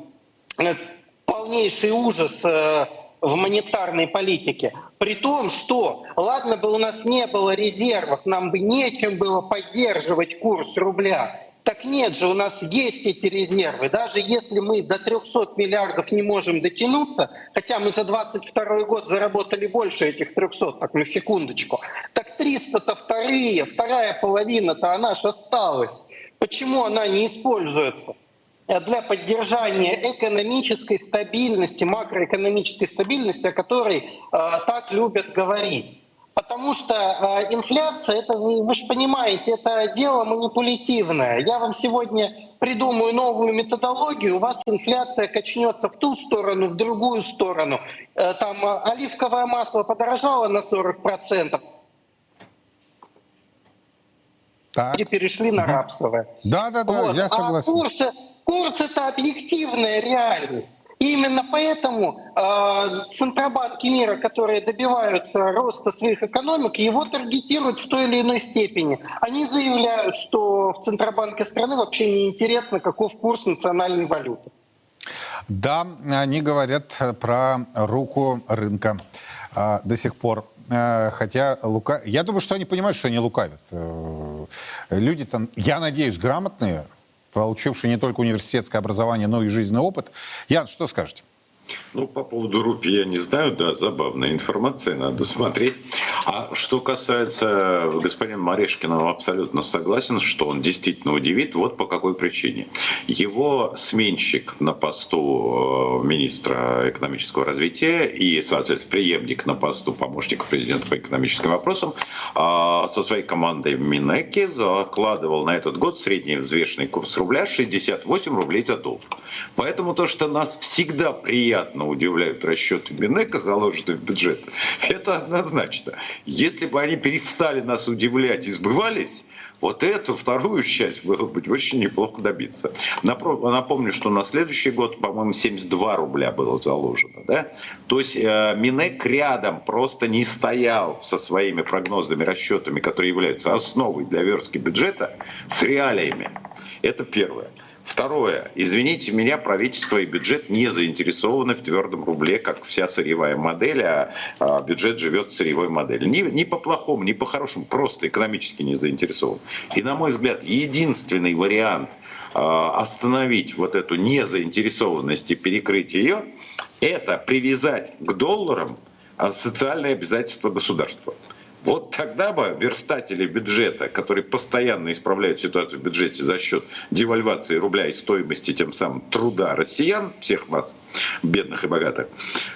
полнейший ужас э, в монетарной политике. При том, что, ладно бы у нас не было резервов, нам бы нечем было поддерживать курс рубля. Так нет же, у нас есть эти резервы. Даже если мы до 300 миллиардов не можем дотянуться, хотя мы за 22 год заработали больше этих 300, так на секундочку, так 300-то вторые, вторая половина-то она же осталась. Почему она не используется? Для поддержания экономической стабильности, макроэкономической стабильности, о которой э, так любят говорить. Потому что э, инфляция, это вы, же понимаете, это дело манипулятивное. Я вам сегодня придумаю новую методологию, у вас инфляция качнется в ту сторону, в другую сторону. Э, там э, оливковое масло подорожало на 40%, так. и перешли на рапсовое. Да, да, да, вот. я согласен. А курсы, Курс — это объективная реальность. И именно поэтому э, центробанки мира, которые добиваются роста своих экономик, его таргетируют в той или иной степени. Они заявляют, что в Центробанке страны вообще не интересно, каков курс национальной валюты. Да, они говорят про руку рынка. а, до сих пор. Э, хотя лука... Я думаю, что они понимают, что они лукавят. Э, Люди там, я надеюсь, грамотные, получившие не только университетское образование, но и жизненный опыт. Ян, что скажете? Ну, по поводу рупий я не знаю, да, забавная информация, надо смотреть. А что касается господина Марешкина, абсолютно согласен, что он действительно удивит. Вот по какой причине. Его сменщик на посту э, министра экономического развития и, соответственно, преемник на посту помощника президента по экономическим вопросам а, со своей командой в Минеке закладывал на этот год средний взвешенный курс рубля 68 рублей за доллар. Поэтому то, что нас всегда приятно приятно удивляют расчеты Минека, заложенные в бюджет, это однозначно. Если бы они перестали нас удивлять и сбывались, вот эту вторую часть было бы очень неплохо добиться. Напомню, что на следующий год, по-моему, 72 рубля было заложено. Да? То есть э, Минек рядом просто не стоял со своими прогнозными расчетами, которые являются основой для верстки бюджета, с реалиями. Это первое. Второе. Извините меня, правительство и бюджет не заинтересованы в твердом рубле, как вся сырьевая модель, а, а бюджет живет сырьевой модели. Ни, ни по плохому, ни по хорошему, просто экономически не заинтересован. И, на мой взгляд, единственный вариант а, остановить вот эту незаинтересованность и перекрыть ее, это привязать к долларам а, социальные обязательства государства. Вот тогда бы верстатели бюджета, которые постоянно исправляют ситуацию в бюджете за счет девальвации рубля и стоимости тем самым труда россиян, всех нас, бедных и богатых,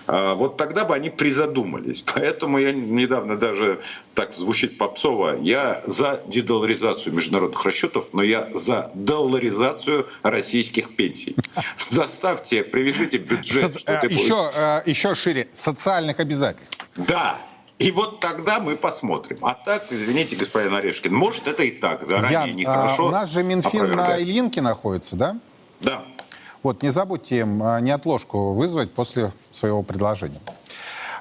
а, вот тогда бы они призадумались. Поэтому я недавно даже, так звучит попсово, я за дедоларизацию международных расчетов, но я за долларизацию российских пенсий. Заставьте, привяжите бюджет. Со- еще, э, еще шире, социальных обязательств. Да, и вот тогда мы посмотрим. А так, извините, господин Орешкин, может это и так, заранее Ян, нехорошо. А, у нас же Минфин на Ильинке находится, да? Да. Вот не забудьте им а, неотложку вызвать после своего предложения.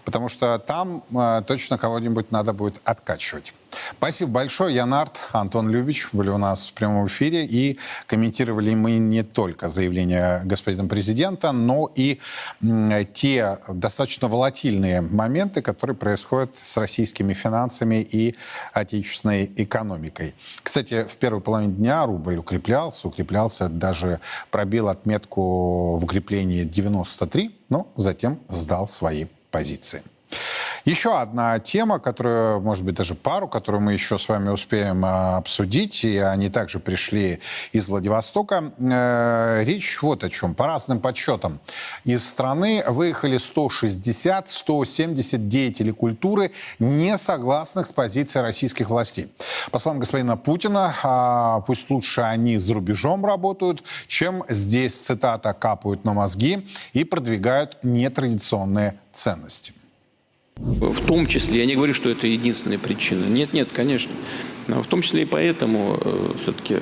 Потому что там э, точно кого-нибудь надо будет откачивать. Спасибо большое. Я Нарт, Антон Любич были у нас в прямом эфире. И комментировали мы не только заявление господина президента, но и те достаточно волатильные моменты, которые происходят с российскими финансами и отечественной экономикой. Кстати, в первой половине дня рубль укреплялся, укреплялся, даже пробил отметку в укреплении 93, но затем сдал свои позиции. Еще одна тема, которую, может быть, даже пару, которую мы еще с вами успеем а, обсудить, и они также пришли из Владивостока. Э, речь вот о чем. По разным подсчетам. Из страны выехали 160-170 деятелей культуры, не согласных с позицией российских властей. По словам господина Путина, а, пусть лучше они за рубежом работают, чем здесь, цитата, капают на мозги и продвигают нетрадиционные ценности. В том числе, я не говорю, что это единственная причина. Нет, нет, конечно. Но в том числе и поэтому э, все-таки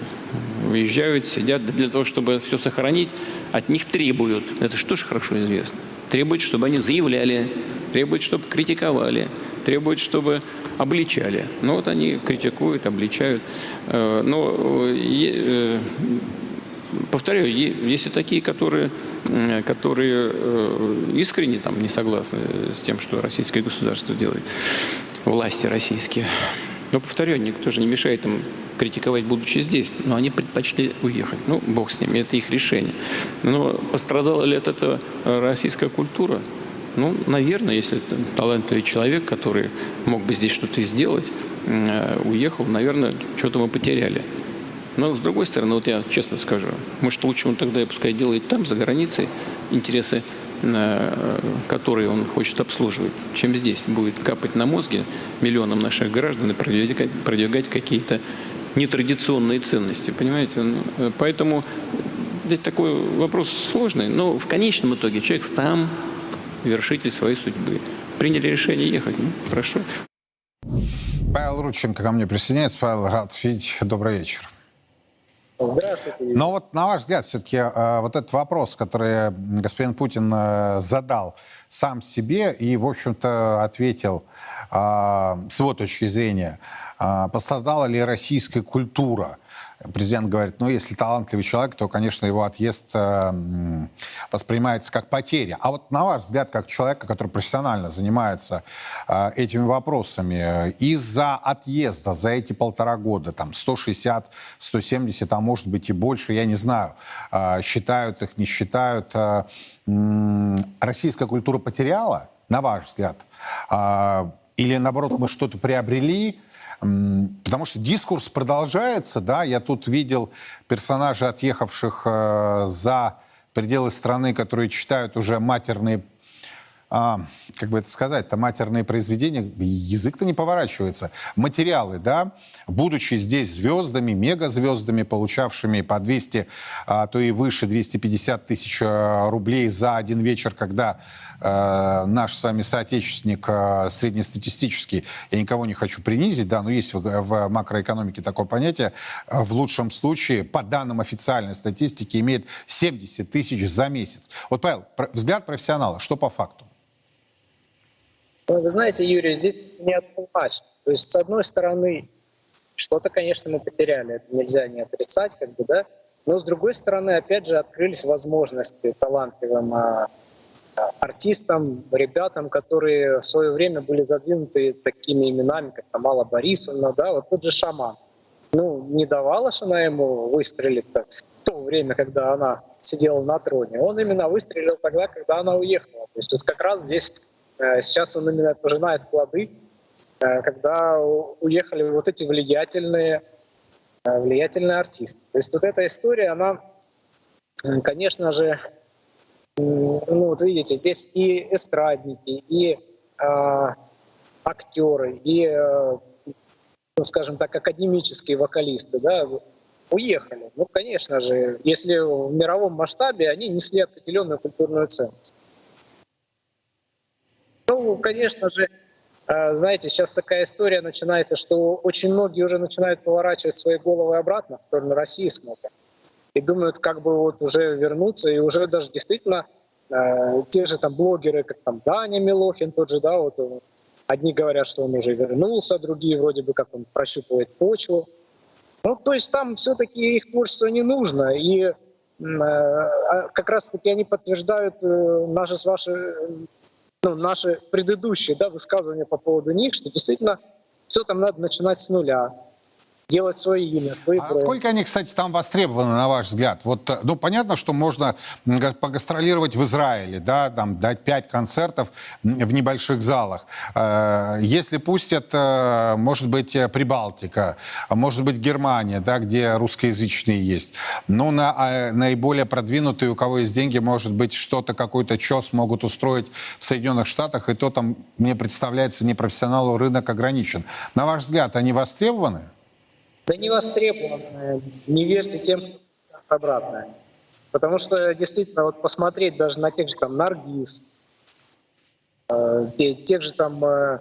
уезжают, сидят для того, чтобы все сохранить. От них требуют, это же хорошо известно, требуют, чтобы они заявляли, требуют, чтобы критиковали, требуют, чтобы обличали. Ну вот они критикуют, обличают. Э, но э, повторяю, есть и такие, которые, которые э, искренне там не согласны с тем, что российское государство делает, власти российские. Но, повторяю, никто же не мешает им критиковать, будучи здесь. Но они предпочли уехать. Ну, бог с ними, это их решение. Но пострадала ли от этого российская культура? Ну, наверное, если талантливый человек, который мог бы здесь что-то сделать, э, уехал, наверное, что-то мы потеряли. Но с другой стороны, вот я честно скажу, может лучше он тогда пускай делает там, за границей, интересы, э, которые он хочет обслуживать, чем здесь. Будет капать на мозги миллионам наших граждан и продвигать, продвигать какие-то нетрадиционные ценности, понимаете? Ну, э, поэтому здесь такой вопрос сложный, но в конечном итоге человек сам вершитель своей судьбы. Приняли решение ехать, ну, хорошо. Павел Рудченко ко мне присоединяется. Павел, рад видеть. Добрый вечер. Здравствуйте. Но вот на ваш взгляд, все-таки э, вот этот вопрос, который господин Путин э, задал сам себе и, в общем-то, ответил э, с его точки зрения, пострадала ли российская культура президент говорит, ну, если талантливый человек, то, конечно, его отъезд э, воспринимается как потеря. А вот на ваш взгляд, как человека, который профессионально занимается э, этими вопросами, из-за отъезда за эти полтора года, там, 160, 170, а может быть и больше, я не знаю, э, считают их, не считают, э, э, российская культура потеряла, на ваш взгляд? Э, или, наоборот, мы что-то приобрели, Потому что дискурс продолжается, да, я тут видел персонажей, отъехавших э, за пределы страны, которые читают уже матерные а, как бы это сказать, то матерные произведения, язык-то не поворачивается. Материалы, да, будучи здесь звездами, мегазвездами, получавшими по 200, а то и выше 250 тысяч э, рублей за один вечер, когда э, наш с вами соотечественник э, среднестатистический, я никого не хочу принизить, да, но есть в, в макроэкономике такое понятие, э, в лучшем случае, по данным официальной статистики, имеет 70 тысяч за месяц. Вот, Павел, взгляд профессионала, что по факту? Ну, вы знаете, Юрий, здесь неоднозначно. То есть, с одной стороны, что-то, конечно, мы потеряли, это нельзя не отрицать, как бы, да. Но с другой стороны, опять же, открылись возможности талантливым а, артистам, ребятам, которые в свое время были задвинуты такими именами, как Тамала Борисовна, да, вот тот же Шаман. Ну, не давала же она ему выстрелить в то время, когда она сидела на троне. Он именно выстрелил тогда, когда она уехала. То есть вот как раз здесь Э, сейчас он именно пожинает плоды, э, когда уехали вот эти влиятельные, э, влиятельные артисты. То есть вот эта история, она, конечно же, ну вот видите, здесь и эстрадники, и э, актеры, и, э, ну, скажем так, академические вокалисты, да, уехали. Ну, конечно же, если в мировом масштабе они несли определенную культурную ценность. Ну, конечно же, э, знаете, сейчас такая история начинается, что очень многие уже начинают поворачивать свои головы обратно в сторону России смотрят. И думают, как бы вот уже вернуться, и уже даже действительно э, те же там блогеры, как там Даня Милохин, тот же, да, вот одни говорят, что он уже вернулся, другие вроде бы как он прощупывает почву. Ну, то есть там все-таки их творчество не нужно, и э, а как раз-таки они подтверждают э, наши с вашей ну, наши предыдущие да, высказывания по поводу них, что действительно все там надо начинать с нуля делать свое имя. Свой а сколько они, кстати, там востребованы, на ваш взгляд? Вот, э, ну, понятно, что можно погастролировать в Израиле, да, там, дать пять концертов в небольших залах. Э, если пустят, э, может быть, Прибалтика, может быть, Германия, да, где русскоязычные есть. Ну, на а, наиболее продвинутые, у кого есть деньги, может быть, что-то, какой-то чес могут устроить в Соединенных Штатах, и то там, мне представляется, непрофессионалу рынок ограничен. На ваш взгляд, они востребованы? Да не востребованное. Не верьте тем, обратное. Потому что действительно, вот посмотреть даже на тех же там Наргиз, э, те, тех же там, э,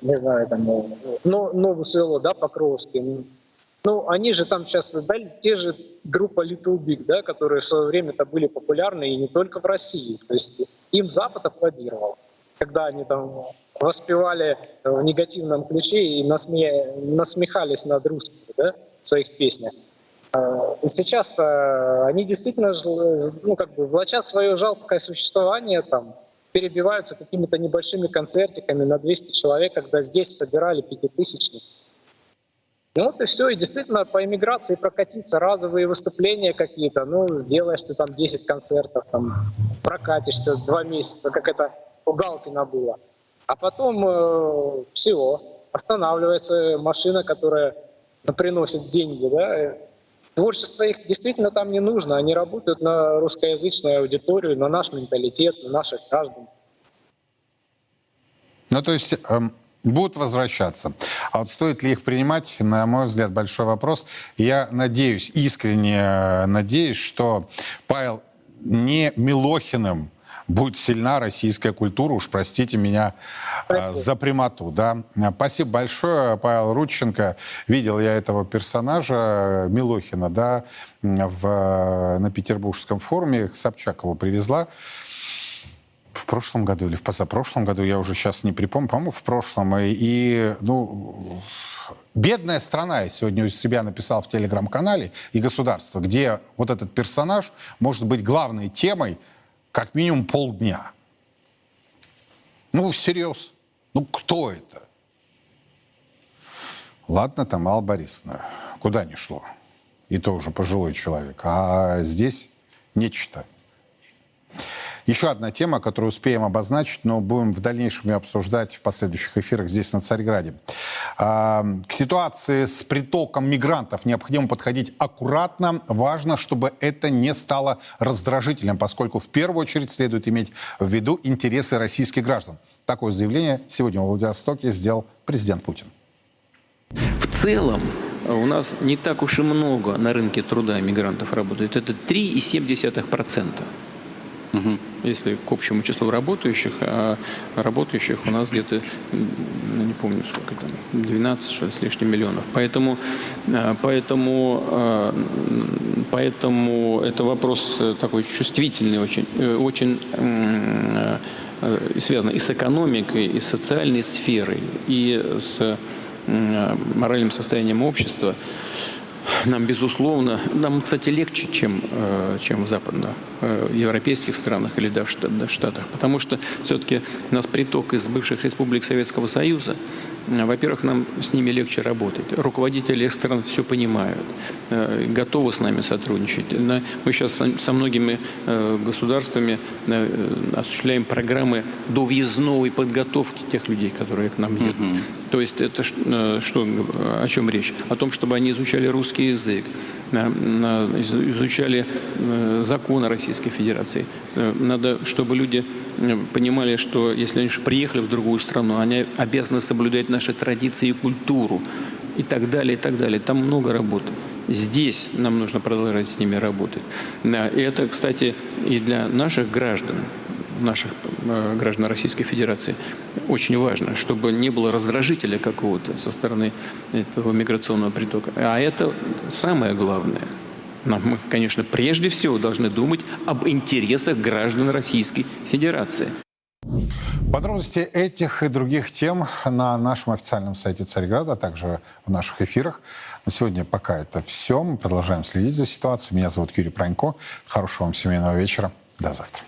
не знаю, там, э, ну, Новую село, да, Покровский, ну, они же там сейчас создали те же группа Little Big, да, которые в свое время-то были популярны и не только в России. То есть им Запад аплодировал, когда они там воспевали в негативном ключе и насме... насмехались над русскими да, в своих песнях. А, сейчас-то они действительно ну, как бы влачат свое жалкое существование, там, перебиваются какими-то небольшими концертиками на 200 человек, когда здесь собирали пятитысячник. Ну вот и все, и действительно по эмиграции прокатиться, разовые выступления какие-то, ну, делаешь ты там 10 концертов, там, прокатишься два месяца, как это у Галкина было. А потом э, всего, останавливается машина, которая приносит деньги. Да? Творчество их действительно там не нужно. Они работают на русскоязычную аудиторию, на наш менталитет, на наших граждан. Ну, то есть эм, будут возвращаться. А вот стоит ли их принимать, на мой взгляд, большой вопрос. Я надеюсь, искренне э, надеюсь, что Павел не Милохиным будет сильна российская культура. Уж простите меня э, за прямоту. Да? Спасибо большое, Павел Рудченко. Видел я этого персонажа Милохина да, в, на Петербургском форуме. Собчак его привезла в прошлом году или в позапрошлом году, я уже сейчас не припомню, по-моему, в прошлом. И, и ну, бедная страна, я сегодня у себя написал в телеграм-канале, и государство, где вот этот персонаж может быть главной темой как минимум полдня. Ну, всерьез. Ну, кто это? Ладно, там Алла Борисовна, куда ни шло. И то уже пожилой человек. А здесь нечто. Еще одна тема, которую успеем обозначить, но будем в дальнейшем ее обсуждать в последующих эфирах здесь, на Царьграде. А, к ситуации с притоком мигрантов необходимо подходить аккуратно. Важно, чтобы это не стало раздражительным, поскольку в первую очередь следует иметь в виду интересы российских граждан. Такое заявление сегодня в Владивостоке сделал президент Путин. В целом у нас не так уж и много на рынке труда мигрантов работает. Это 3,7%. Угу. Если к общему числу работающих, а работающих у нас где-то, не помню сколько там, 12 что ли, с лишним миллионов. Поэтому, а, поэтому, а, поэтому это вопрос такой чувствительный очень, э, очень э, связан и с экономикой, и с социальной сферой, и с моральным состоянием общества нам, безусловно, нам, кстати, легче, чем, э, чем в западноевропейских странах или даже в Штатах, потому что все-таки у нас приток из бывших республик Советского Союза, во-первых, нам с ними легче работать. Руководители стран все понимают, э, готовы с нами сотрудничать. Мы сейчас со многими э, государствами осуществляем программы до въездной подготовки тех людей, которые к нам едут. Mm-hmm. То есть это что, о чем речь? О том, чтобы они изучали русский язык, изучали э, законы Российской Федерации. Э, надо, чтобы люди э, понимали, что если они приехали в другую страну, они обязаны соблюдать наши традиции и культуру и так далее, и так далее. Там много работы. Здесь нам нужно продолжать с ними работать. И это, кстати, и для наших граждан наших граждан Российской Федерации очень важно, чтобы не было раздражителя какого-то со стороны этого миграционного притока. А это самое главное. Нам, мы, конечно, прежде всего должны думать об интересах граждан Российской Федерации. Подробности этих и других тем на нашем официальном сайте Царьграда, а также в наших эфирах. На сегодня пока это все. Мы продолжаем следить за ситуацией. Меня зовут Юрий Пронько. Хорошего вам семейного вечера. До завтра.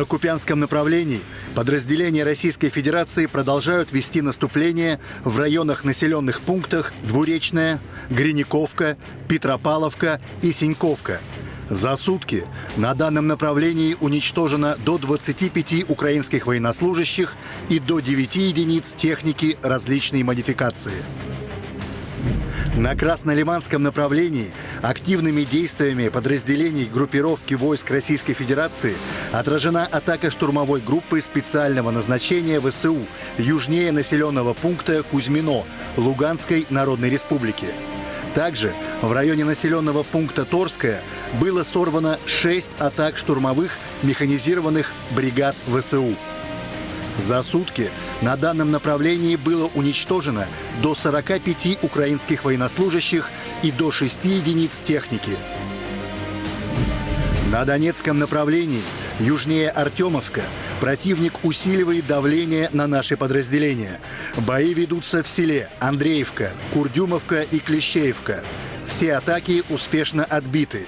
На Купянском направлении подразделения Российской Федерации продолжают вести наступление в районах населенных пунктах Двуречная, Гриниковка, Петропавловка и Синьковка. За сутки на данном направлении уничтожено до 25 украинских военнослужащих и до 9 единиц техники различной модификации. На Краснолиманском направлении активными действиями подразделений группировки войск Российской Федерации отражена атака штурмовой группы специального назначения ВСУ южнее населенного пункта Кузьмино Луганской Народной Республики. Также в районе населенного пункта Торская было сорвано 6 атак штурмовых механизированных бригад ВСУ. За сутки на данном направлении было уничтожено до 45 украинских военнослужащих и до 6 единиц техники. На Донецком направлении Южнее Артемовска противник усиливает давление на наши подразделения. Бои ведутся в селе Андреевка, Курдюмовка и Клещеевка. Все атаки успешно отбиты.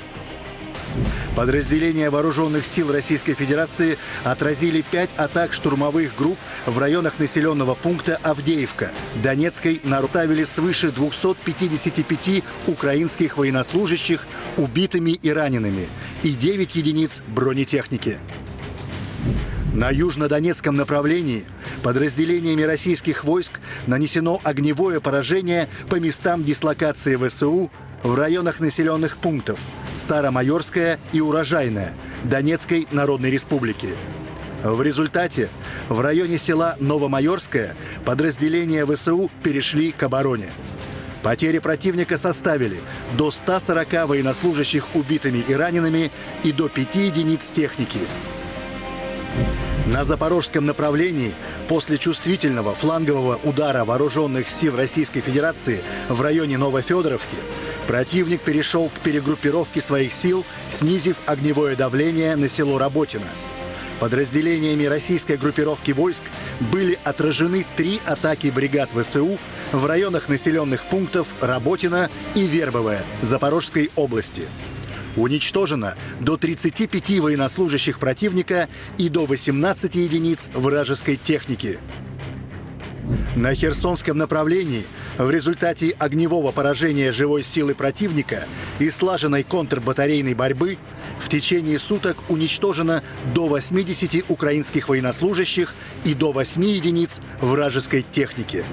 Подразделения вооруженных сил Российской Федерации отразили пять атак штурмовых групп в районах населенного пункта Авдеевка. Донецкой наставили свыше 255 украинских военнослужащих убитыми и ранеными и 9 единиц бронетехники. На южнодонецком направлении подразделениями российских войск нанесено огневое поражение по местам дислокации ВСУ в районах населенных пунктов Старомайорская и Урожайная Донецкой Народной Республики. В результате в районе села Новомайорское подразделения ВСУ перешли к обороне. Потери противника составили до 140 военнослужащих убитыми и ранеными и до 5 единиц техники. На запорожском направлении после чувствительного флангового удара вооруженных сил Российской Федерации в районе Новофедоровки противник перешел к перегруппировке своих сил, снизив огневое давление на село Работино. Подразделениями российской группировки войск были отражены три атаки бригад ВСУ в районах населенных пунктов Работино и Вербовая Запорожской области – Уничтожено до 35 военнослужащих противника и до 18 единиц вражеской техники. На Херсонском направлении в результате огневого поражения живой силы противника и слаженной контрбатарейной борьбы в течение суток уничтожено до 80 украинских военнослужащих и до 8 единиц вражеской техники.